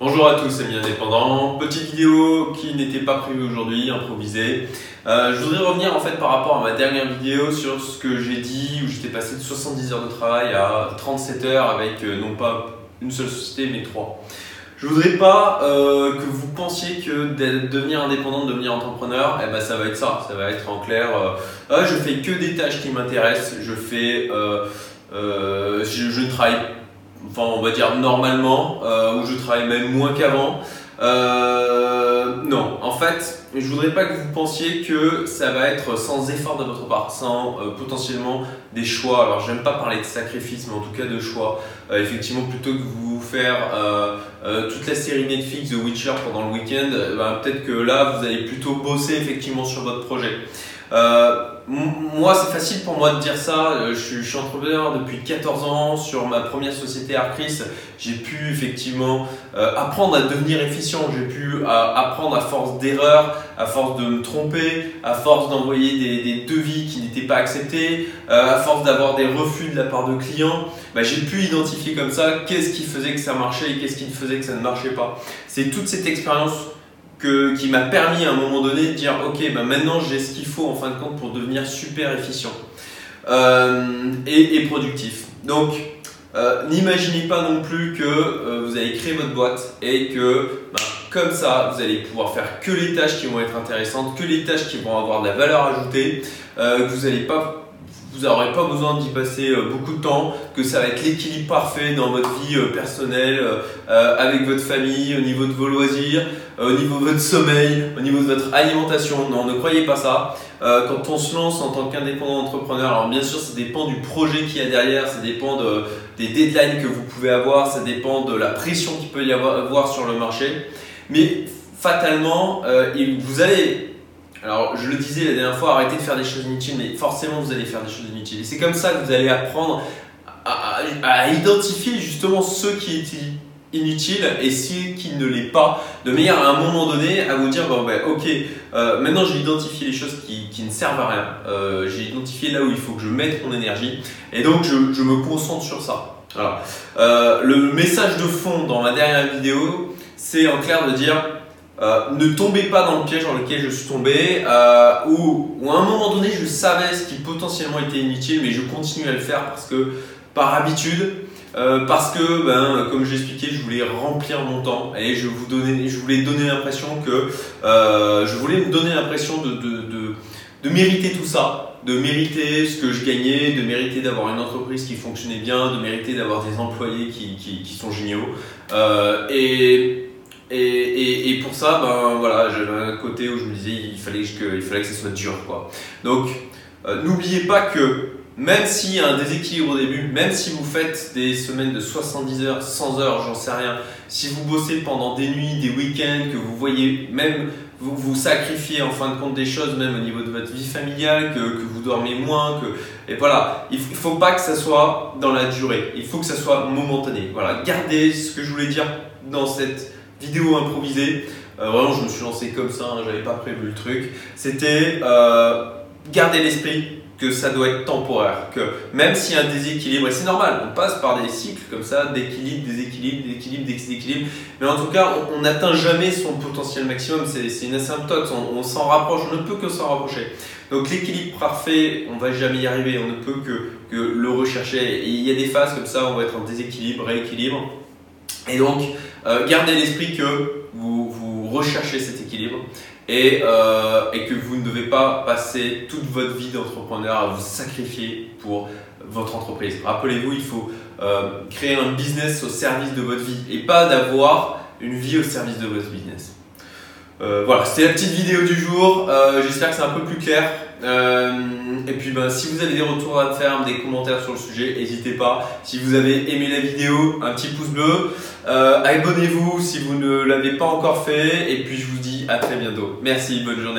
Bonjour à tous amis indépendants, petite vidéo qui n'était pas prévue aujourd'hui, improvisée. Euh, je voudrais revenir en fait par rapport à ma dernière vidéo sur ce que j'ai dit où j'étais passé de 70 heures de travail à 37 heures avec euh, non pas une seule société mais trois. Je voudrais pas euh, que vous pensiez que devenir indépendant, devenir entrepreneur, eh ben ça va être ça, ça va être en clair, ah, je fais que des tâches qui m'intéressent, je fais, je, je ne travaille enfin on va dire normalement, euh, où je travaille même moins qu'avant. Euh, non, en fait, je voudrais pas que vous pensiez que ça va être sans effort de votre part, sans euh, potentiellement des choix. Alors, j'aime pas parler de sacrifice, mais en tout cas de choix. effectivement, plutôt que vous faire toute la série Netflix The Witcher pendant le week-end, ben, peut-être que là, vous allez plutôt bosser effectivement sur votre projet. Moi, c'est facile pour moi de dire ça. Euh, je suis, entrepreneur depuis 14 ans. Sur ma première société Arcris, j'ai pu effectivement euh, apprendre à devenir efficient. J'ai pu apprendre à force d'erreurs, à force de me tromper, à force d'envoyer des, devis qui n'étaient pas acceptés, à force d'avoir des refus de la part de clients. Bah, j'ai pu identifier comme ça qu'est-ce qui faisait que ça marchait et qu'est-ce qui faisait que ça ne marchait pas. C'est toute cette expérience qui m'a permis à un moment donné de dire ok bah maintenant j'ai ce qu'il faut en fin de compte pour devenir super efficient euh, et, productif. Donc euh, n'imaginez pas non plus que euh, vous allez créer votre boîte et que bah, comme ça vous allez pouvoir faire que les tâches qui vont être intéressantes, que les tâches qui vont avoir de la valeur ajoutée, que vous n'allez pas vous n'aurez pas besoin d'y passer euh, beaucoup de temps, que ça va être l'équilibre parfait dans votre vie euh, personnelle, euh, avec votre famille, au niveau de vos loisirs, au niveau de votre sommeil, au niveau de votre alimentation. Non, ne croyez pas ça. quand on se lance en tant qu'indépendant entrepreneur, alors bien sûr, ça dépend du projet qu'il y a derrière, ça dépend des deadlines que vous pouvez avoir, ça dépend de la pression qu'il peut y avoir sur le marché. Mais fatalement, vous allez alors, je le disais la dernière fois, arrêtez de faire des choses inutiles, mais forcément, vous allez faire des choses inutiles. Et c'est comme ça que vous allez apprendre à, identifier justement ce qui est inutile et ce qui ne l'est pas, de manière à un moment donné à vous dire bon ben ok, euh, maintenant j'ai identifié les choses qui, ne servent à rien, euh, j'ai identifié là où il faut que je mette mon énergie et donc je, me concentre sur ça. Euh, le message de fond dans ma dernière vidéo, c'est en clair de dire euh, ne tombez pas dans le piège dans lequel je suis tombé, euh, où, à un moment donné je savais ce qui potentiellement était inutile, mais je continue à le faire parce que par habitude, euh, parce que, ben, comme j'ai expliqué, je voulais remplir mon temps et je, je voulais donner l'impression que je voulais me donner l'impression de, mériter tout ça, de mériter ce que je gagnais, de mériter d'avoir une entreprise qui fonctionnait bien, de mériter d'avoir des employés qui sont géniaux. et et, pour ça, ben voilà, j'avais un côté où je me disais il fallait que, il fallait que ça soit dur quoi. Donc euh, n'oubliez pas que même s'il y a un déséquilibre au début, même si vous faites des semaines de 70 heures, 100 heures, j'en sais rien, si vous bossez pendant des nuits, des week-ends, que vous voyez même vous vous sacrifiez en fin de compte des choses, même au niveau de votre vie familiale, que, vous dormez moins, que et voilà, il faut pas que ça soit dans la durée, il faut que ça soit momentané. Voilà, gardez ce que je voulais dire dans cette vidéo improvisée. Euh, vraiment, je me suis lancé comme ça, hein, j'avais pas prévu le truc. C'était euh, garder l'esprit que ça doit être temporaire, que même s'il y a un déséquilibre, et c'est normal, on passe par des cycles comme ça, d'équilibre, déséquilibre, d'équilibre, déséquilibre, mais en tout cas, on n'atteint jamais son potentiel maximum, c'est une asymptote, on, s'en rapproche, on ne peut que s'en rapprocher. Donc l'équilibre parfait, on va jamais y arriver, on ne peut que, que le rechercher, il y a des phases comme ça, on va être en déséquilibre, rééquilibre, et donc, euh, gardez l'esprit que vous, vous, recherchez cet équilibre et, euh, et, que vous ne devez pas passer toute votre vie d'entrepreneur à vous sacrifier pour votre entreprise. Rappelez-vous, il faut euh, créer un business au service de votre vie et pas d'avoir une vie au service de votre business. Euh, voilà, c'était la petite vidéo du jour. Euh, j'espère que c'est un peu plus clair. Euh, et puis, ben, si vous avez des retours à faire, des commentaires sur le sujet, n'hésitez pas. Si vous avez aimé la vidéo, un petit pouce bleu. Abonnez-vous si vous ne l'avez pas encore fait. Et puis, je vous dis à très bientôt. Merci, bonne journée.